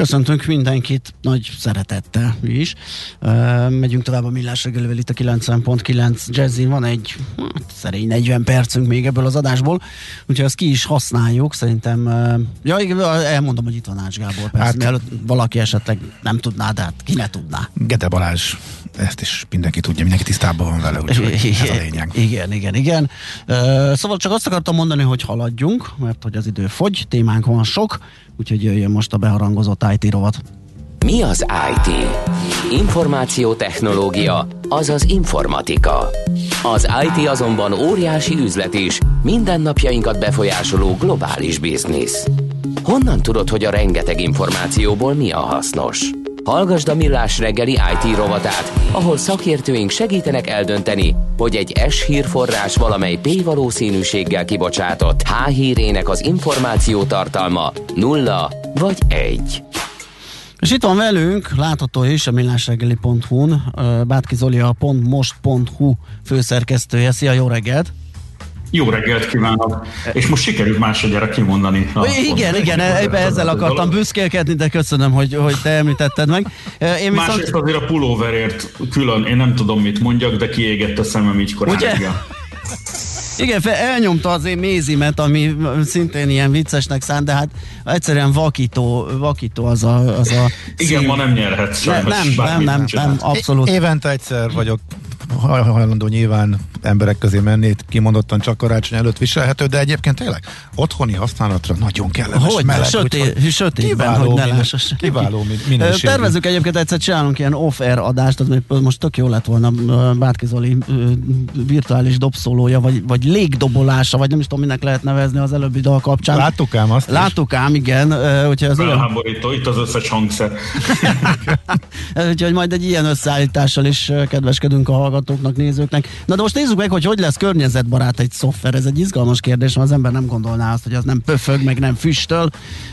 Köszöntünk mindenkit nagy szeretettel mi is. Uh, megyünk tovább a millás reggelivel itt a 90.9 Jazzin. Van egy hát, szerény 40 percünk még ebből az adásból, úgyhogy ezt ki is használjuk. Szerintem, uh, ja, elmondom, hogy itt van Ács Gábor, persze, hát, mielőtt valaki esetleg nem tudná, de hát ki ne tudná. Gede Balázs, ezt is mindenki tudja, mindenki tisztában van vele, úgyhogy ez a lényeg. Igen, igen, igen. Uh, szóval csak azt akartam mondani, hogy haladjunk, mert hogy az idő fogy, témánk van sok, úgyhogy jöjjön most a beharangozott IT rovat. Mi az IT? Információtechnológia, azaz informatika. Az IT azonban óriási üzlet is, mindennapjainkat befolyásoló globális biznisz. Honnan tudod, hogy a rengeteg információból mi a hasznos? Hallgasd a Millás reggeli IT rovatát, ahol szakértőink segítenek eldönteni, hogy egy S hírforrás valamely P valószínűséggel kibocsátott H hírének az információ tartalma nulla vagy egy. És itt van velünk, látható is a millásreggeli.hu-n, Bátki Zoli a .most.hu főszerkesztője. Szia, jó reggelt! Jó reggelt kívánok! És most sikerült másodjára kimondani. A igen, igen, e- ezzel akartam büszkélkedni, de köszönöm, hogy, hogy te említetted meg. Én viszont... Másrészt azért a pulóverért külön, én nem tudom, mit mondjak, de kiégett a szemem így korábban. Igen, elnyomta az én mézimet, ami szintén ilyen viccesnek szánt, de hát egyszerűen vakító, vakító az a, az a Igen, szín. ma nem nyerhetsz sajnos. Nem, nem, nem, nem, abszolút. Évente egyszer vagyok hajlandó nyilván emberek közé menni, kimondottan csak karácsony előtt viselhető, de egyébként tényleg otthoni használatra nagyon kellemes hogy meleg. Sötét, sötétben, hogy ne lássass. Kiváló minőségű. Tervezünk egyébként egyszer csinálunk ilyen off-air adást, az most tök jó lett volna Bárki Zoli virtuális dobszólója, vagy, vagy légdobolása, vagy nem is tudom, minek lehet nevezni az előbbi dal kapcsán. Láttuk ám azt Láttuk ám, igen. Úgyhogy az Felháborító, itt az összes hangszer. úgyhogy majd egy ilyen összeállítással is kedveskedünk a hallgatóknak, nézőknek. Na de most nézzük meg, hogy hogy lesz környezetbarát egy szoftver. Ez egy izgalmas kérdés, mert az ember nem gondolná azt, hogy az nem pöfög, meg nem füstöl.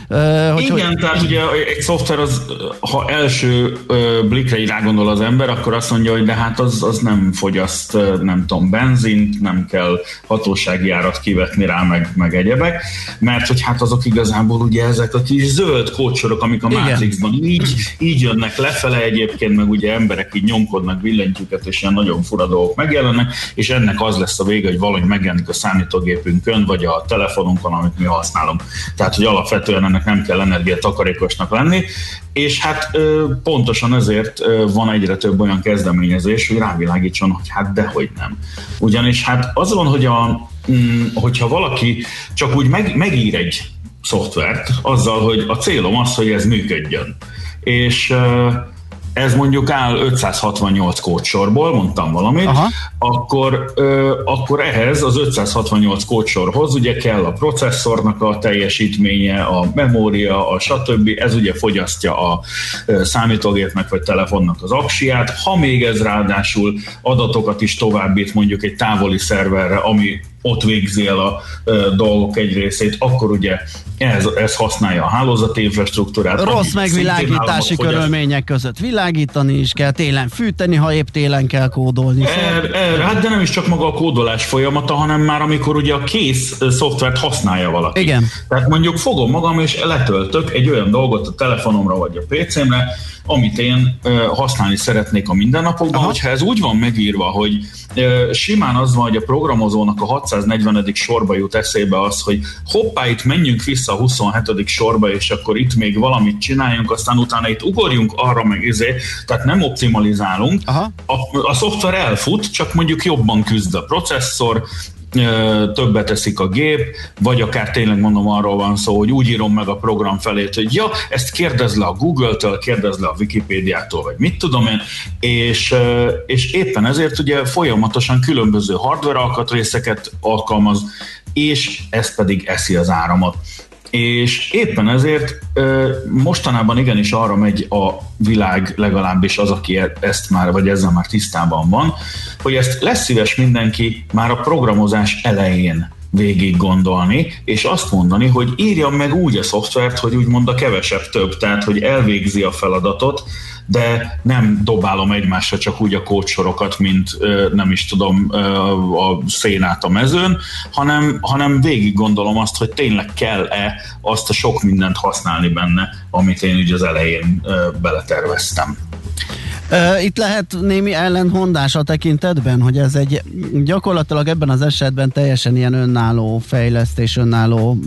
Uh, hogy Igen, hogy... tehát ugye egy szoftver az, ha első uh, blikre így rágondol az ember, akkor azt mondja, hogy de hát az, az nem fogyaszt, nem tudom, benzint, nem kell hatósági árat kivetni rá, meg, meg egyebek, mert hogy hát azok igazából ugye ezek a kis zöld kócsorok, amik a Matrixban így, így jönnek lefele egyébként, meg ugye emberek így nyomkodnak billentyűket, és ilyen nagyon fura dolgok megjelennek, és ennek az lesz a vége, hogy valahogy megjelenik a számítógépünkön, vagy a telefonunkon, amit mi használunk. Tehát, hogy alapvetően ennek nem kell energiatakarékosnak lenni, és hát pontosan ezért van egyre több olyan kezdeményezés, hogy rávilágítson, hogy hát dehogy nem. Ugyanis hát az van, hogy a, mm, hogyha valaki csak úgy meg, megír egy szoftvert azzal, hogy a célom az, hogy ez működjön. És ez mondjuk áll 568 kódsorból, mondtam valamit, Aha. akkor, ö, akkor ehhez az 568 kódsorhoz ugye kell a processzornak a teljesítménye, a memória, a stb. Ez ugye fogyasztja a számítógépnek vagy telefonnak az aksiát. Ha még ez ráadásul adatokat is továbbít mondjuk egy távoli szerverre, ami ott végzi el a dolgok egy részét, akkor ugye ez, ez használja a hálózati infrastruktúrát. Rossz megvilágítási körülmények között világítani is kell, télen fűteni, ha épp télen kell kódolni. Er, er, hát de nem is csak maga a kódolás folyamata, hanem már amikor ugye a kész szoftvert használja valaki. Igen. Tehát mondjuk fogom magam és letöltök egy olyan dolgot a telefonomra vagy a PC-mre, amit én használni szeretnék a mindennapokban, Aha. hogyha ez úgy van megírva, hogy simán az van, hogy a programozónak a 640. sorba jut eszébe az, hogy hoppá, itt menjünk vissza a 27. sorba, és akkor itt még valamit csináljunk, aztán utána itt ugorjunk arra meg izé, tehát nem optimalizálunk. Aha. A, a szoftver elfut, csak mondjuk jobban küzd a processzor, többet teszik a gép, vagy akár tényleg mondom arról van szó, hogy úgy írom meg a program felét, hogy ja, ezt kérdez le a Google-től, kérdez le a Wikipédiától, vagy mit tudom én, és, és éppen ezért ugye folyamatosan különböző hardware alkatrészeket alkalmaz, és ez pedig eszi az áramot. És éppen ezért mostanában igenis arra megy a világ, legalábbis az, aki e- ezt már, vagy ezzel már tisztában van, hogy ezt lesz szíves mindenki már a programozás elején végig gondolni, és azt mondani, hogy írjam meg úgy a szoftvert, hogy úgymond a kevesebb több, tehát hogy elvégzi a feladatot, de nem dobálom egymásra csak úgy a kócsorokat, mint nem is tudom a szénát a mezőn, hanem, hanem végig gondolom azt, hogy tényleg kell-e azt a sok mindent használni benne, amit én ugye az elején beleterveztem. Itt lehet némi ellentmondás a tekintetben, hogy ez egy gyakorlatilag ebben az esetben teljesen ilyen önálló fejlesztés, önálló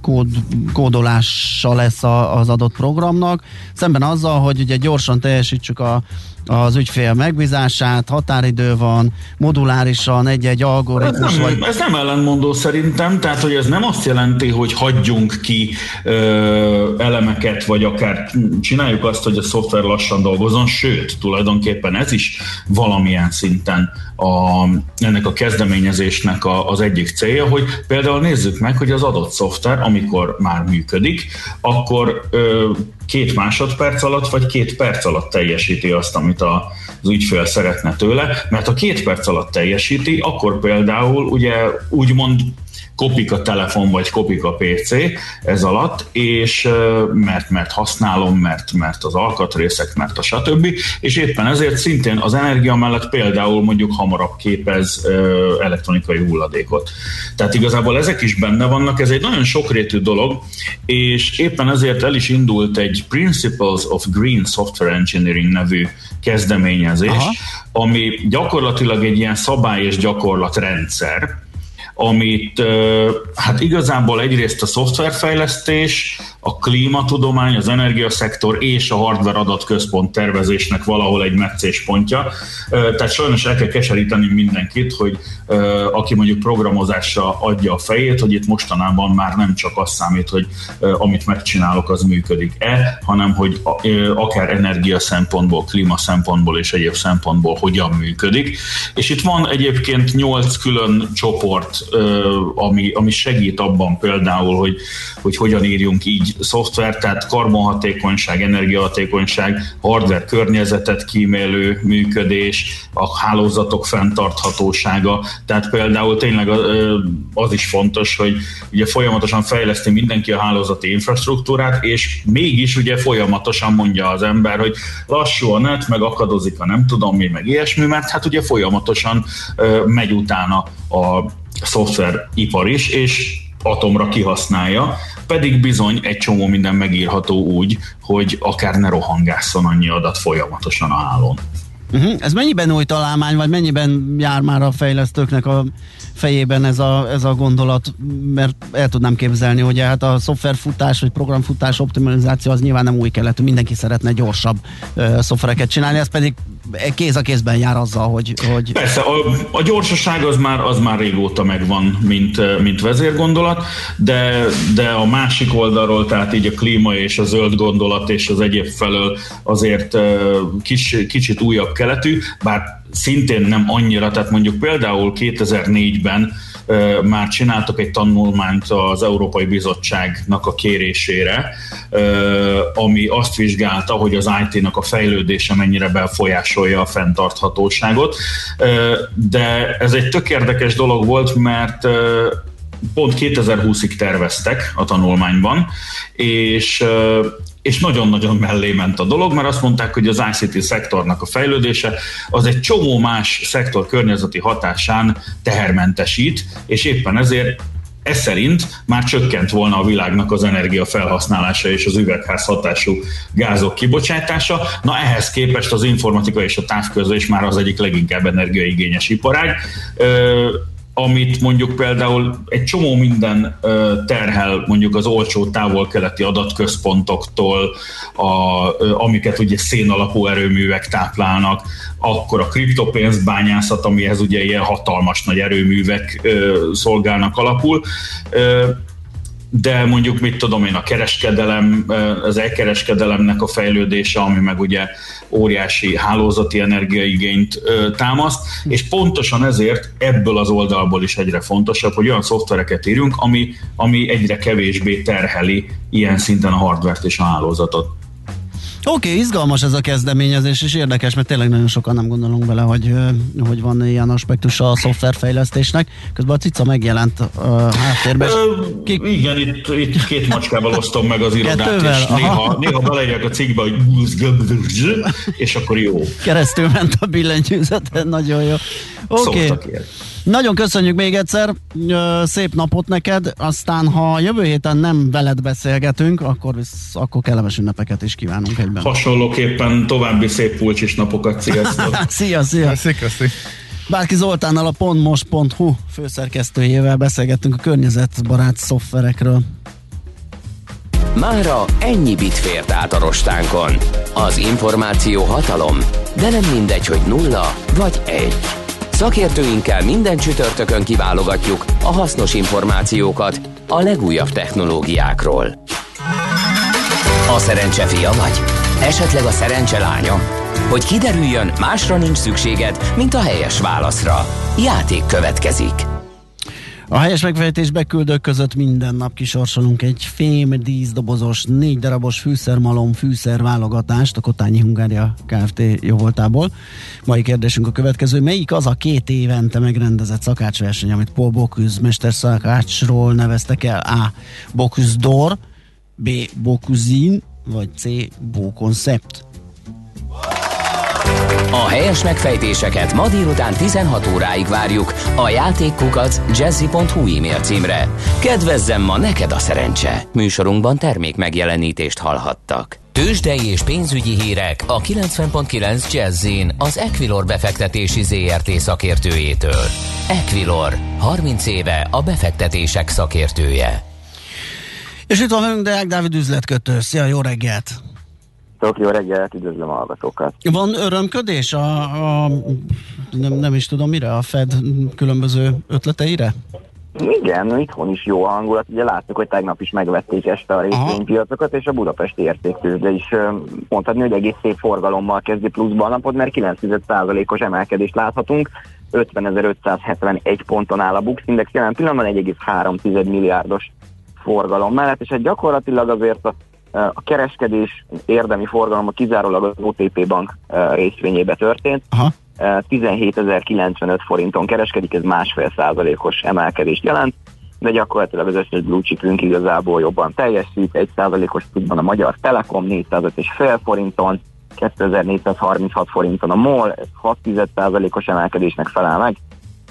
kód, kódolása lesz az adott programnak, szemben azzal, hogy ugye gyorsan teljesítsük a az ügyfél megbízását, határidő van, modulárisan egy-egy algoritmus. Ez nem, vagy... ez nem ellenmondó szerintem, tehát hogy ez nem azt jelenti, hogy hagyjunk ki ö, elemeket, vagy akár csináljuk azt, hogy a szoftver lassan dolgozon, sőt, tulajdonképpen ez is valamilyen szinten a, ennek a kezdeményezésnek a, az egyik célja, hogy például nézzük meg, hogy az adott szoftver, amikor már működik, akkor ö, két másodperc alatt, vagy két perc alatt teljesíti azt, amit a, az ügyfél szeretne tőle, mert ha két perc alatt teljesíti, akkor például ugye úgymond kopik a telefon, vagy kopik a PC ez alatt, és mert, mert használom, mert, mert az alkatrészek, mert a stb. És éppen ezért szintén az energia mellett például mondjuk hamarabb képez elektronikai hulladékot. Tehát igazából ezek is benne vannak, ez egy nagyon sokrétű dolog, és éppen ezért el is indult egy Principles of Green Software Engineering nevű kezdeményezés, Aha. ami gyakorlatilag egy ilyen szabály és gyakorlatrendszer, amit hát igazából egyrészt a szoftverfejlesztés, a klímatudomány, az energiaszektor és a hardware adatközpont tervezésnek valahol egy meccéspontja. Tehát sajnos el kell keseríteni mindenkit, hogy aki mondjuk programozásra adja a fejét, hogy itt mostanában már nem csak az számít, hogy amit megcsinálok, az működik-e, hanem hogy akár energia szempontból, klíma szempontból és egyéb szempontból hogyan működik. És itt van egyébként nyolc külön csoport, ami, ami segít abban például, hogy, hogy hogyan írjunk így szoftver, tehát karbonhatékonyság, energiahatékonyság, hardware környezetet kímélő működés, a hálózatok fenntarthatósága. Tehát például tényleg az is fontos, hogy ugye folyamatosan fejleszti mindenki a hálózati infrastruktúrát, és mégis ugye folyamatosan mondja az ember, hogy lassú a net, meg akadozik a nem tudom mi, meg ilyesmi, mert hát ugye folyamatosan megy utána a szoftveripar is, és atomra kihasználja, pedig bizony egy csomó minden megírható úgy, hogy akár ne rohangásszon annyi adat folyamatosan a hálón. Uh-huh. Ez mennyiben új találmány, vagy mennyiben jár már a fejlesztőknek a fejében ez a, ez a gondolat, mert el tudnám képzelni, hogy hát a szoftverfutás vagy programfutás optimalizáció az nyilván nem új keletű, mindenki szeretne gyorsabb uh, szoftvereket csinálni, ez pedig kéz a kézben jár azzal, hogy... hogy... Persze, a, a gyorsaság az már, az már régóta megvan, mint, mint vezérgondolat, de, de a másik oldalról, tehát így a klíma és a zöld gondolat és az egyéb felől azért kis, kicsit újabb keletű, bár szintén nem annyira, tehát mondjuk például 2004-ben már csináltak egy tanulmányt az Európai Bizottságnak a kérésére, ami azt vizsgálta, hogy az IT-nak a fejlődése mennyire befolyásolja a fenntarthatóságot. De ez egy tök érdekes dolog volt, mert pont 2020-ig terveztek a tanulmányban, és és nagyon-nagyon mellé ment a dolog, mert azt mondták, hogy az ICT szektornak a fejlődése az egy csomó más szektor környezeti hatásán tehermentesít, és éppen ezért ez szerint már csökkent volna a világnak az energia felhasználása és az üvegház hatású gázok kibocsátása. Na ehhez képest az informatika és a távközlés már az egyik leginkább energiaigényes iparág amit mondjuk például egy csomó minden terhel mondjuk az olcsó távol-keleti adatközpontoktól, a, amiket ugye szénalapú erőművek táplálnak, akkor a kriptopénzbányászat, amihez ugye ilyen hatalmas nagy erőművek szolgálnak alapul de mondjuk mit tudom én, a kereskedelem, az elkereskedelemnek a fejlődése, ami meg ugye óriási hálózati energiaigényt támaszt, és pontosan ezért ebből az oldalból is egyre fontosabb, hogy olyan szoftvereket írjunk, ami, ami egyre kevésbé terheli ilyen szinten a hardvert és a hálózatot. Oké, okay, izgalmas ez a kezdeményezés, és érdekes, mert tényleg nagyon sokan nem gondolunk bele, hogy, hogy van ilyen aspektus a szoftverfejlesztésnek. Közben a cica megjelent a háttérben. Ki... Igen, itt, itt két macskával osztom meg az irodát, Kettővel? és néha, néha beleírják a cikkbe, hogy és akkor jó. Keresztül ment a billentyűzet, nagyon jó. Oké. Okay. Nagyon köszönjük még egyszer, szép napot neked, aztán ha jövő héten nem veled beszélgetünk, akkor, visz, akkor kellemes ünnepeket is kívánunk egyben. Hasonlóképpen további szép pulcsis napokat, sziasztok! szia, szia! Köszi, köszi. Bárki Zoltánnal a pontmos.hu főszerkesztőjével beszélgettünk a környezetbarát szoftverekről. Mára ennyi bit fért át a rostánkon. Az információ hatalom, de nem mindegy, hogy nulla vagy egy. Szakértőinkkel minden csütörtökön kiválogatjuk a hasznos információkat a legújabb technológiákról. A szerencse fia vagy? Esetleg a szerencse lánya? Hogy kiderüljön, másra nincs szükséged, mint a helyes válaszra. Játék következik. A helyes megfejtés beküldők között minden nap kisorsolunk egy fém díszdobozos, négy darabos fűszermalom fűszer válogatást a Kotányi Hungária Kft. jóvoltából. Mai kérdésünk a következő. Melyik az a két évente megrendezett szakácsverseny, amit Paul Bocuse mesterszakácsról neveztek el? A. Bocuse d'Or, B. Bocuse vagy C. Concept? A helyes megfejtéseket ma délután 16 óráig várjuk a játékkukac jazzy.hu e-mail címre. Kedvezzem ma neked a szerencse! Műsorunkban termék megjelenítést hallhattak. Tőzsdei és pénzügyi hírek a 90.9 Jazzin az Equilor befektetési ZRT szakértőjétől. Equilor, 30 éve a befektetések szakértője. És itt van velünk Deák Dávid üzletkötő. Szia, jó reggelt! Sziasztok, jó reggelt, üdvözlöm a hallgatókat. Van örömködés a, a nem, nem is tudom mire, a Fed különböző ötleteire? Igen, itthon is jó a hangulat. Ugye láttuk, hogy tegnap is megvették este a részvénypiacokat, és a budapesti értéktőzde is mondhatni, hogy egész szép forgalommal kezdi pluszban a napot, mert 9%-os emelkedést láthatunk. 50.571 ponton áll a Bux Index jelen pillanatban 1,3 milliárdos forgalom mellett, és hát gyakorlatilag azért a a kereskedés érdemi forgalom a kizárólag az OTP bank részvényébe történt. Aha. 17.095 forinton kereskedik, ez másfél százalékos emelkedést jelent, de gyakorlatilag az összes blue chipünk igazából jobban teljesít, egy százalékos tudban a Magyar Telekom 405 és fél forinton, 2436 forinton a MOL, ez 6 százalékos emelkedésnek felel meg,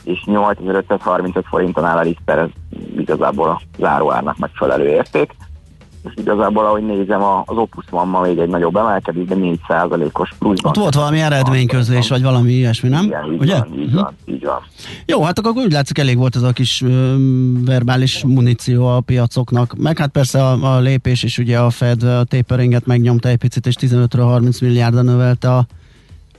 és 8535 forinton áll a Richter, ez igazából a záróárnak megfelelő érték és igazából, ahogy nézem, az Opus van ma még egy nagyobb emelkedés, de 4%-os pluszban. Ott volt valami eredményközlés, vagy valami ilyesmi, nem? Igen, így Ugye? van, így van, így van. Jó, hát akkor úgy látszik, elég volt ez a kis ö, verbális muníció a piacoknak, meg hát persze a, a lépés is, ugye a Fed a taperinget megnyomta egy picit, és 15 30 milliárdra növelte a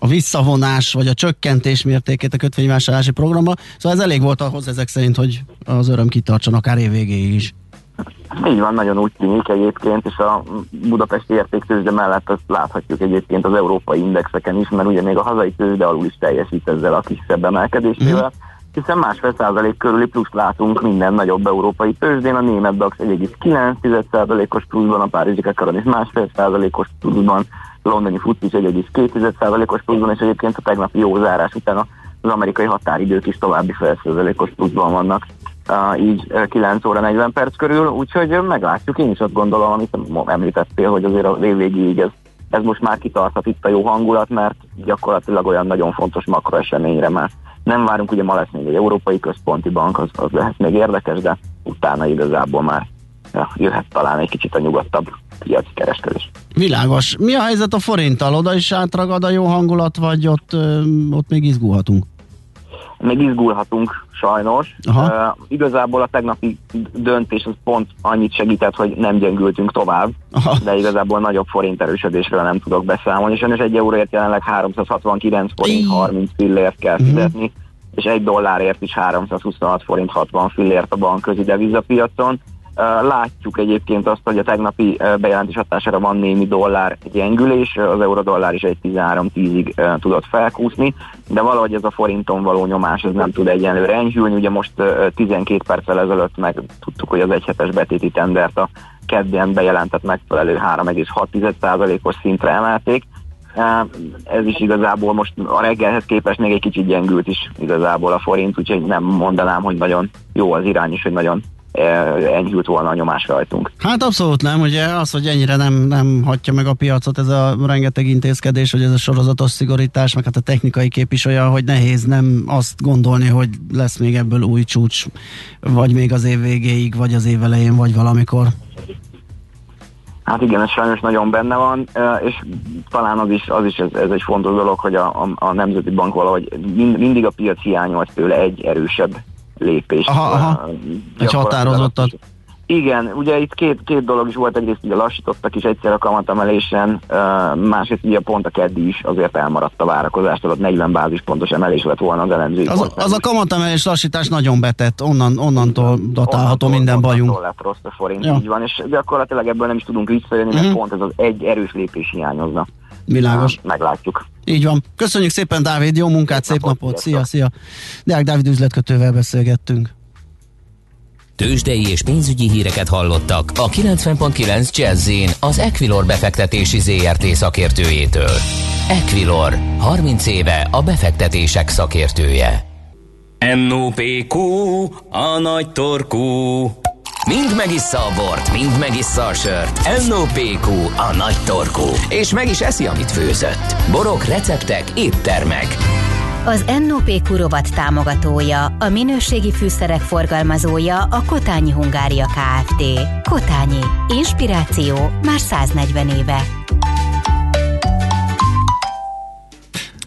a visszavonás vagy a csökkentés mértékét a kötvényvásárlási programba. Szóval ez elég volt ahhoz ezek szerint, hogy az öröm kitartson akár évvégéig is. Így van, nagyon úgy tűnik egyébként, és a budapesti értéktőzsde mellett azt láthatjuk egyébként az európai indexeken is, mert ugye még a hazai tőzsde alul is teljesít ezzel a kisebb emelkedésével, mm. hiszen másfél százalék körüli plusz látunk minden nagyobb európai tőzsdén, a német DAX 1,9 százalékos pluszban, a Párizsi Kakaron is másfél százalékos pluszban, londoni FUCI is 1,2 százalékos pluszban, és egyébként a tegnapi jó zárás után az amerikai határidők is további fél százalékos pluszban vannak így 9 óra 40 perc körül, úgyhogy meglátjuk. Én is azt gondolom, amit említettél, hogy azért a végéig ez, ez most már kitarthat itt a jó hangulat, mert gyakorlatilag olyan nagyon fontos makroeseményre már nem várunk, ugye ma lesz még egy Európai Központi Bank, az, az lehet még érdekes, de utána igazából már ja, jöhet talán egy kicsit a nyugodtabb piaci kereskedés. Világos. Mi a helyzet a forinttal? Oda is átragad a jó hangulat, vagy ott, ott még izgulhatunk? még izgulhatunk sajnos. Uh, igazából a tegnapi döntés az pont annyit segített, hogy nem gyengültünk tovább, Aha. de igazából nagyobb forint erősödésről nem tudok beszámolni. Sajnos egy euróért jelenleg 369 forint 30 fillért kell uh-huh. fizetni, és egy dollárért is 326 forint 60 fillért a bankközi devizapiacon. Látjuk egyébként azt, hogy a tegnapi bejelentés hatására van némi dollár gyengülés, az euró-dollár is egy 13-10-ig tudott felkúszni, de valahogy ez a forinton való nyomás ez nem tud egyenlőre enyhülni. Ugye most 12 perccel ezelőtt meg tudtuk, hogy az egyhetes betéti tendert a kedden bejelentett megfelelő 3,6%-os szintre emelték. Ez is igazából most a reggelhez képest még egy kicsit gyengült is igazából a forint, úgyhogy nem mondanám, hogy nagyon jó az irány is, hogy nagyon enyhült volna a nyomás rajtunk. Hát abszolút nem, ugye az, hogy ennyire nem, nem hagyja meg a piacot ez a rengeteg intézkedés, hogy ez a sorozatos szigorítás, meg hát a technikai kép is olyan, hogy nehéz nem azt gondolni, hogy lesz még ebből új csúcs, vagy még az év végéig, vagy az év elején, vagy valamikor. Hát igen, ez sajnos nagyon benne van, és talán az is, az is ez, ez egy fontos dolog, hogy a, a, a Nemzeti Bank valahogy mind, mindig a piac hiányolt tőle egy erősebb lépést. Aha, aha. Egy határozottat. Igen, ugye itt két, két dolog is volt, egyrészt ugye lassítottak is egyszer a kamatemelésen, uh, másrészt ugye pont a keddi is azért elmaradt a várakozástól, ott 40 bázispontos emelés lett volna az elemzői. Az, az a kamatemelés lassítás nagyon betett, onnan, onnantól datálható minden bajunk. Onnantól lett rossz a forint, ja. így van, és gyakorlatilag ebből nem is tudunk visszajönni, mert mm. pont ez az egy erős lépés hiányozna. Világos. Meglátjuk. Így van. Köszönjük szépen, Dávid, jó munkát, szép, szép napot, napot. szia, szia. Deák Dávid üzletkötővel beszélgettünk. Tőzsdei és pénzügyi híreket hallottak a 90.9 jazz az Equilor befektetési ZRT szakértőjétől. Equilor, 30 éve a befektetések szakértője. NOPQ, a nagy torkú. Mind megissza a bort, mind megissza a sört. NOPQ, a nagy torkú. És meg is eszi, amit főzött. Borok, receptek, éttermek. Az NOP Kurovat támogatója, a minőségi fűszerek forgalmazója a Kotányi Hungária Kft. Kotányi. Inspiráció már 140 éve.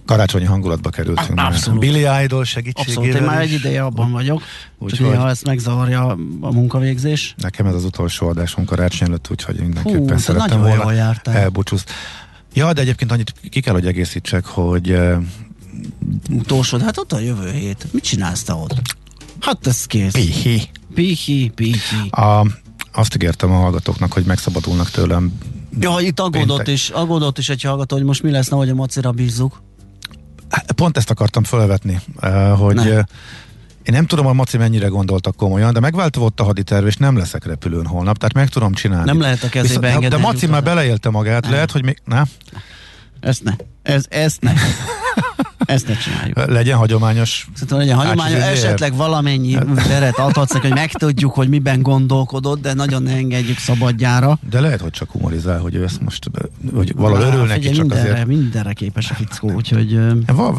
Karácsonyi hangulatba kerültünk. Hát, abszolút. Billy Idol segítségével. Abszolút, én már egy ideje abban vagyok, úgyhogy ha ezt megzavarja a munkavégzés. Nekem ez az utolsó adásom karácsony előtt, úgyhogy mindenképpen Hú, szerettem volna elbúcsúzni. Ja, de egyébként annyit ki kell, hogy egészítsek, hogy utolsó, hát ott a jövő hét. Mit csinálsz te ott? Hát ez kész. Pihi. Pihi, pihi. A, azt ígértem a hallgatóknak, hogy megszabadulnak tőlem. Ja, itt aggódott is, aggódott is egy hallgató, hogy most mi lesz, hogy a macira bízzuk. Hát, pont ezt akartam felvetni, eh, hogy ne. Eh, én nem tudom, a Maci mennyire gondoltak komolyan, de megváltozott a haditerv, és nem leszek repülőn holnap, tehát meg tudom csinálni. Nem lehet a kezébe Viszont, De Maci már beleélte magát, nem. lehet, hogy még... Ne? Ezt ne. Ez, ezt ne. Ezt ne csináljuk. Legyen hagyományos. Szerintem legyen hagyományos, esetleg valamennyi teret adhatsz hogy megtudjuk, hogy miben gondolkodott, de nagyon ne engedjük szabadjára. De lehet, hogy csak humorizál, hogy ő ezt most, hogy valahol örül neki, csak mindenre, azért. Mindenre képes a fickó, úgyhogy...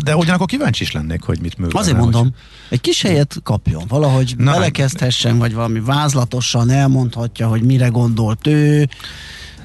De ugyanakkor kíváncsi is lennék, hogy mit művel. Azért mondom, hogy... egy kis helyet kapjon, valahogy Na, belekezdhessen, vagy valami vázlatosan elmondhatja, hogy mire gondolt ő,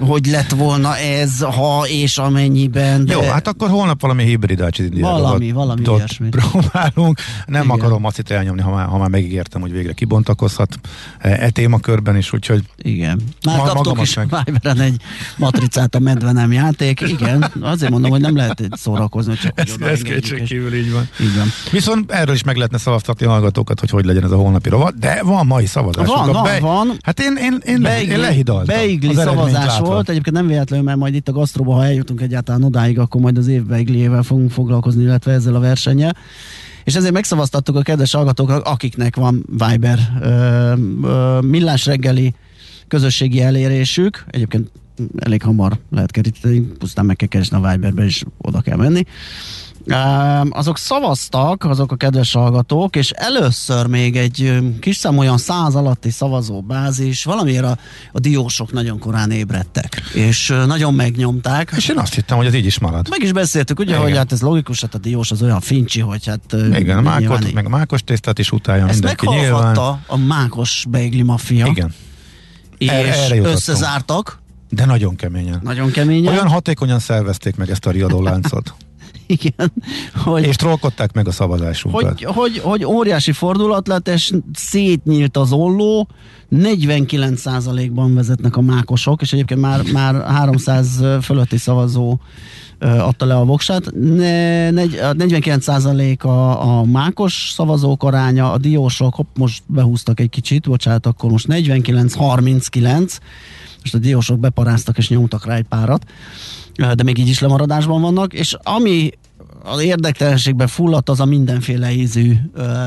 hogy lett volna ez, ha és amennyiben. De... Jó, hát akkor holnap valami hibridát Valami, valami ilyesmit. próbálunk. Nem Igen. akarom macit elnyomni, ha már, ha már megígértem, hogy végre kibontakozhat e, e témakörben is, úgyhogy Igen. Már ma, kaptok is meg. egy matricát a medve nem játék. Igen, azért mondom, hogy nem lehet szórakozni, csak ez, ez kétségkívül így van. így van. Viszont erről is meg lehetne szavaztatni a hallgatókat, hogy hogy legyen ez a holnapi rovat, de van mai szavazás. Van, van, be, van. Hát én, én, én, Beigli, én lehidaltam. Beigli szavazás volt, egyébként nem véletlenül, mert majd itt a gasztróba, ha eljutunk egyáltalán odáig, akkor majd az évbe igliével fogunk foglalkozni, illetve ezzel a versennyel. És ezért megszavaztattuk a kedves hallgatóknak, akiknek van Viber ö, ö, millás reggeli közösségi elérésük, egyébként elég hamar lehet keríteni, pusztán meg kell keresni a Viberbe, és oda kell menni azok szavaztak, azok a kedves hallgatók, és először még egy kis szám olyan száz alatti szavazóbázis, valamiért a, a diósok nagyon korán ébredtek, és nagyon megnyomták. És én azt hittem, hogy ez így is marad. Meg is beszéltük, ugye, Igen. hogy hát ez logikus, hát a diós az olyan fincsi, hogy hát... Igen, a mákot, meg a mákos tésztát is utálja Ezt mindenki nyilván. a mákos beigli mafia. Igen. És erre, erre összezártak. De nagyon keményen. Nagyon keményen. Olyan hatékonyan szervezték meg ezt a riadóláncot. Igen. Hogy, és trollkodták meg a szavazásunkat. Hogy, hogy, hogy óriási fordulat lett, és szétnyílt az olló, 49%-ban vezetnek a mákosok, és egyébként már, már 300 fölötti szavazó adta le a voksát. 49% a, a mákos szavazók aránya, a diósok hopp, most behúztak egy kicsit, bocsánat, akkor most 49-39, most a diósok beparáztak és nyomtak rá egy párat, de még így is lemaradásban vannak, és ami az érdektelenségben fulladt az a mindenféle ízű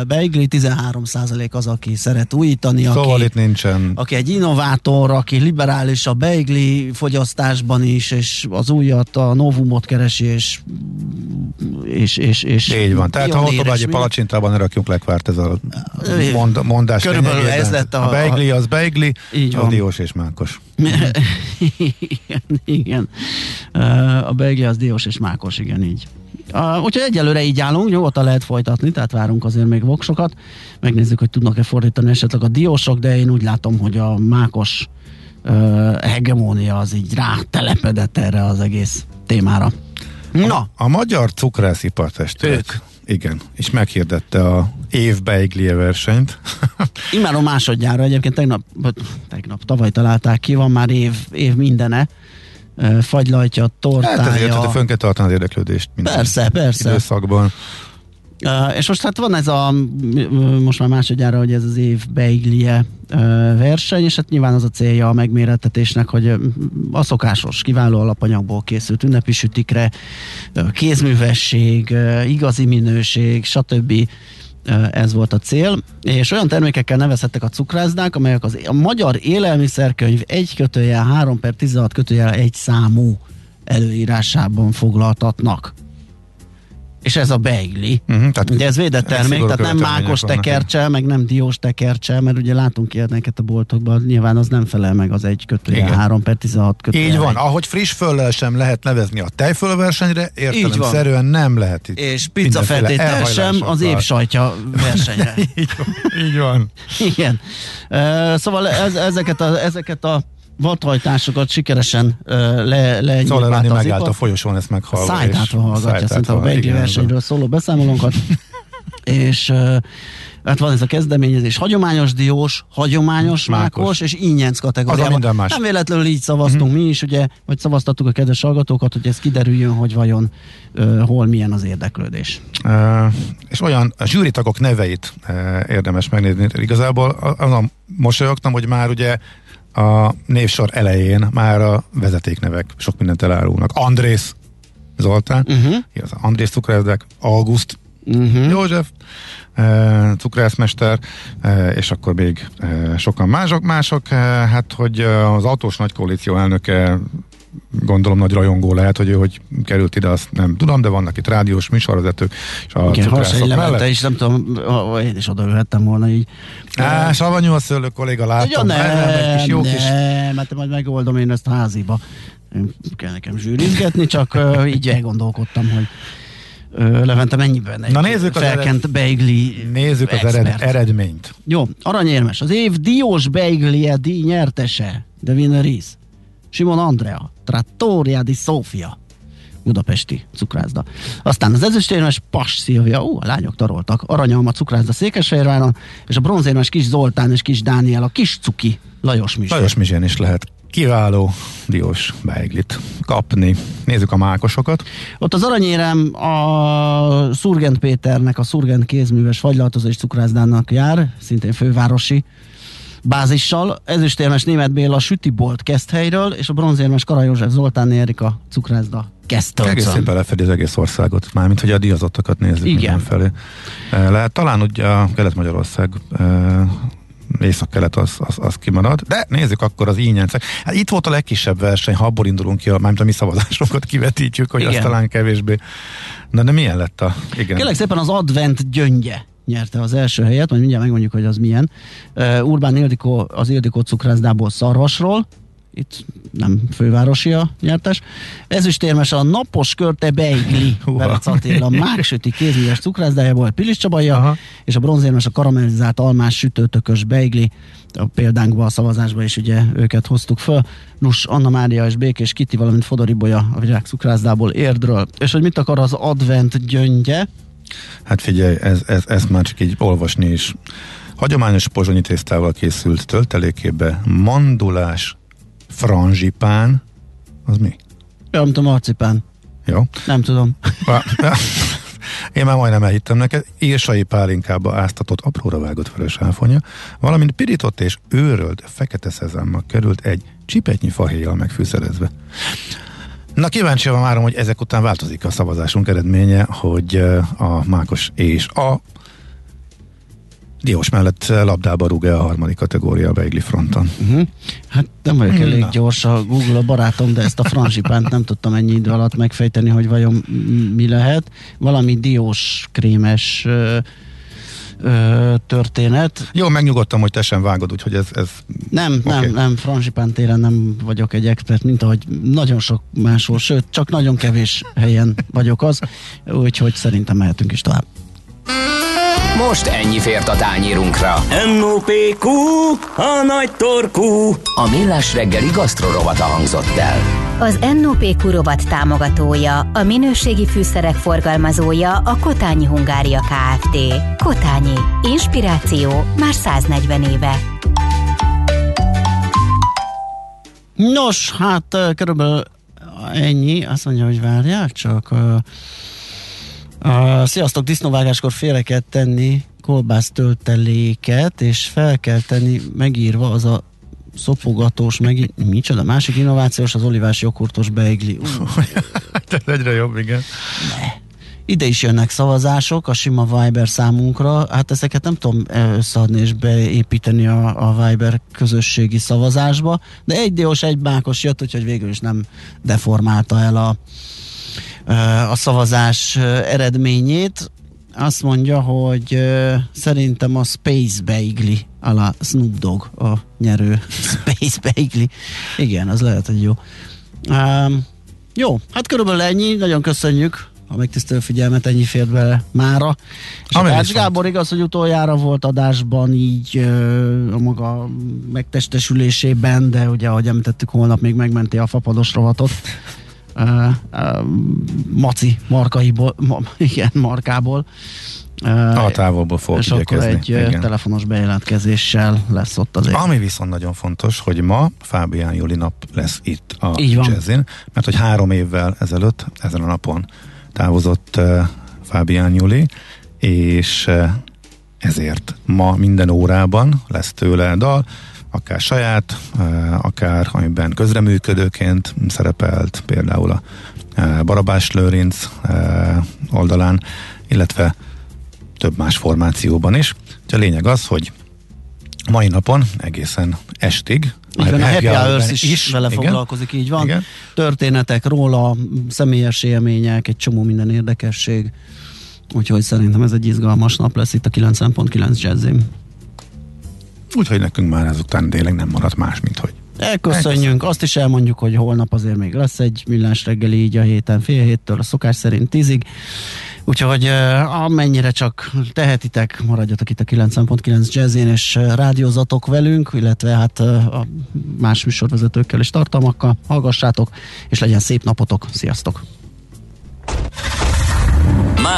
beigli, 13% az, aki szeret újítani, szóval aki, itt nincsen. aki egy innovátor, aki liberális a beigli fogyasztásban is, és az újat, a novumot keresi, és és, és, és Így van, tehát ha Hortobágyi palacsintában ne rakjunk lekvárt, ez a mond, mondás Körülbelül ez lett a... A beigli az beigli, így a diós és mákos. igen, igen. A beigli az diós és mákos, igen, így. Uh, úgyhogy egyelőre így állunk, nyugodtan lehet folytatni, tehát várunk azért még voksokat. Megnézzük, hogy tudnak-e fordítani esetleg a diósok, de én úgy látom, hogy a mákos uh, hegemónia az így rátelepedett erre az egész témára. Na. A, a magyar cukrászipartestület. Igen, és meghirdette a év beiglie versenyt. Imádom másodjára, egyébként tegnap, tegnap, tavaly találták ki, van már év, év mindene fagylajtja, tortája. Hát ezért, hogy fönn kell tartani az érdeklődést minden persze, persze. időszakban. Uh, és most hát van ez a, most már másodjára, hogy ez az év beiglie uh, verseny, és hát nyilván az a célja a megmérettetésnek, hogy a szokásos, kiváló alapanyagból készült ünnepi sütikre, kézművesség, uh, igazi minőség, stb ez volt a cél, és olyan termékekkel nevezhettek a cukrászdák, amelyek az, a magyar élelmiszerkönyv 1 kötőjel 3 per 16 kötőjel 1 számú előírásában foglaltatnak és ez a beigli. Uh-huh, tehát ugye ez védett termék, tehát nem mákos tekercse, meg nem diós tekercse, mert ugye látunk ilyeneket a boltokban, nyilván az nem felel meg az egy kötője, 3 per 16 kötője. Így van, egy. ahogy friss föllel sem lehet nevezni a tejfölversenyre, értelemszerűen nem lehet itt. És pizza feltétel sem az évsajtja versenyre. így, van, így van. Igen. Uh, szóval ez, ezeket a, ezeket a vadhajtásokat sikeresen uh, le, le Szóval Lenni megállt a folyosón, ezt meghallva. Szájtátva hallgatja, szerintem a Beigli versenyről szóló beszámolónkat. és uh, hát van ez a kezdeményezés, hagyományos diós, hagyományos mákos, mákos és ínyenc kategóriában. más. Nem véletlenül így szavaztunk mm-hmm. mi is, ugye, vagy szavaztattuk a kedves hallgatókat, hogy ez kiderüljön, hogy vajon uh, hol milyen az érdeklődés. Uh, és olyan a zsűritagok neveit uh, érdemes megnézni. Igazából azon mosolyogtam, hogy már ugye a névsor elején már a vezetéknevek sok mindent elárulnak. Andrész Zoltán, uh-huh. az Andrész Cukrászdak, August uh-huh. József, e, cukrászmester, e, és akkor még e, sokan mások, mások, e, hát hogy az autós nagy koalíció elnöke gondolom nagy rajongó lehet, hogy ő hogy került ide, azt nem tudom, de vannak itt rádiós műsorvezetők, és a Igen, cukrászok mellett. is nem tudom, én is odaülhettem volna így. Á, savanyú a szőlő kolléga, látom. Ja, nem, nem, kis jó nem, kis... mert majd megoldom én ezt háziba. Kell nekem zsűrizgetni, csak így elgondolkodtam, hogy Levente mennyiben egy Na nézzük felkent az beigli Nézzük expert. az ered, eredményt. Jó, aranyérmes. Az év diós beiglie díj nyertese, de winner is. Simon Andrea, Trattoria di Sofia, budapesti cukrászda. Aztán az ezüstérmes Pas Szilvia, ó, a lányok taroltak, Aranyalma cukrászda Székesfehérváron, és a bronzérmes Kis Zoltán és Kis Dániel, a Kis Cuki, Lajos Mizsén. Lajos Mizsén is lehet kiváló diós beiglit kapni. Nézzük a mákosokat. Ott az aranyérem a Szurgent Péternek, a Szurgent kézműves fagylaltozó és cukrászdának jár, szintén fővárosi bázissal. Ezüstérmes Német Béla Sütibolt Keszthelyről, és a bronzérmes Kara József Zoltán Erika Cukrászda Kesztölcön. Egész szépen lefedi az egész országot, mármint hogy a díjazottakat nézzük Igen. felé. Lehet talán ugye a Kelet-Magyarország észak-kelet az, az, az kimarad. De nézzük akkor az ínyencek. Hát itt volt a legkisebb verseny, ha abból indulunk ki, mármint a mi szavazásokat kivetítjük, hogy igen. az talán kevésbé. Na de milyen lett a... Igen. Kérlek szépen az advent gyöngye nyerte az első helyet, majd mindjárt megmondjuk, hogy az milyen. Uh, Urbán Ildikó az Ildikó cukrászdából Szarvasról, itt nem fővárosi a nyertes. Ezüstérmes a napos körte beigli, Berecz Attila, Mágsüti kézműves cukrászdájából, Pilis Csabaja, és a bronzérmes a karamellizált almás sütőtökös beigli, a példánkba a szavazásba is ugye őket hoztuk föl. Nos, Anna Mária és Békés Kiti, valamint Fodori Bolya a virág cukrászdából érdről. És hogy mit akar az advent gyöngye? Hát figyelj, ez, ez, ez már csak így olvasni is. Hagyományos pozsonyi tésztával készült töltelékébe mandulás, franzsipán, az mi? Mint a marcipán. Jó. Nem tudom. Én már majdnem elhittem neked. Írsai pálinkába áztatott apróra vágott vörös áfonya, valamint pirított és őrölt fekete szezámmal került egy csipetnyi fahéjjal megfűszerezve. Na kíváncsi várom, hogy ezek után változik a szavazásunk eredménye, hogy a Mákos és a Diós mellett labdába rúg-e a harmadik kategória a Beigli fronton. Uh-huh. Hát nem vagyok elég Na. gyors a Google a barátom, de ezt a franzsipánt nem tudtam ennyi idő alatt megfejteni, hogy vajon mi lehet. Valami diós krémes ö, történet. Jó, megnyugodtam, hogy te sem vágod, úgyhogy ez... ez... Nem, okay. nem, nem, franzsipán téren nem vagyok egy expert, mint ahogy nagyon sok máshol, sőt, csak nagyon kevés helyen vagyok az, úgyhogy szerintem mehetünk is tovább. Most ennyi fért a tányírunkra. M.O.P.Q. A nagy torkú. A millás reggeli gasztrorovata hangzott el. Az NOPQ rovat támogatója, a minőségi fűszerek forgalmazója a Kotányi Hungária Kft. Kotányi. Inspiráció már 140 éve. Nos, hát körülbelül ennyi. Azt mondja, hogy várják csak. Uh, sziasztok, disznóvágáskor félre tenni kolbász tölteléket, és fel kell tenni megírva az a szopogatós, meg micsoda, másik innovációs, az olivás joghurtos beigli. Ez egyre jobb, igen. Ne. Ide is jönnek szavazások a sima Viber számunkra, hát ezeket nem tudom összeadni és beépíteni a, a Viber közösségi szavazásba, de egy diós, egy bákos jött, úgyhogy végül is nem deformálta el a, a szavazás eredményét. Azt mondja, hogy szerintem a Space Beigli a la Snoop Dogg a nyerő Space Beigli. Igen, az lehet, hogy jó. Um, jó, hát körülbelül ennyi, nagyon köszönjük a megtisztelő figyelmet, ennyi fért bele mára. És Ami a Gábor igaz, hogy utoljára volt adásban így ö, a maga megtestesülésében, de ugye, ahogy említettük, holnap még megmenti a fapados rovatot uh, uh, maci markaiból, ma, igen, markából. Uh, a távolból fog És akkor egy igen. telefonos bejelentkezéssel lesz ott azért. Ami viszont nagyon fontos, hogy ma Fábián Juli nap lesz itt a Így van. Jazzin, mert hogy három évvel ezelőtt ezen a napon távozott uh, Fábián Juli, és uh, ezért ma minden órában lesz tőle dal, akár saját, akár amiben közreműködőként szerepelt, például a Barabás Lőrinc oldalán, illetve több más formációban is. A lényeg az, hogy mai napon egészen estig igen, a Happy Hours is, is vele igen, foglalkozik, így van. Igen. Történetek róla, személyes élmények, egy csomó minden érdekesség. Úgyhogy szerintem ez egy izgalmas nap lesz itt a 9.9 Jazzim. Úgyhogy nekünk már ezután tényleg nem maradt más, mint hogy Elköszönjünk, azt is elmondjuk, hogy holnap azért még lesz egy millás reggeli így a héten fél héttől, a szokás szerint tízig. Úgyhogy amennyire csak tehetitek, maradjatok itt a 9.9 jazzén, és rádiózatok velünk, illetve hát a más műsorvezetőkkel és tartalmakkal. Hallgassátok, és legyen szép napotok. Sziasztok!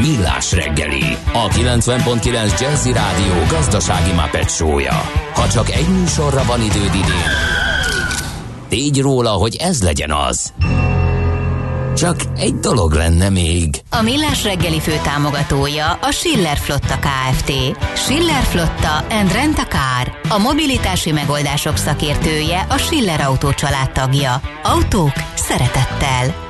Millás reggeli, a 90.9 Jazzy Rádió gazdasági mapetsója. Ha csak egy műsorra van időd idén, tégy róla, hogy ez legyen az. Csak egy dolog lenne még. A Millás reggeli fő támogatója a Schiller Flotta Kft. Schiller Flotta and Rent a Car. A mobilitási megoldások szakértője a Schiller Autó tagja. Autók szeretettel.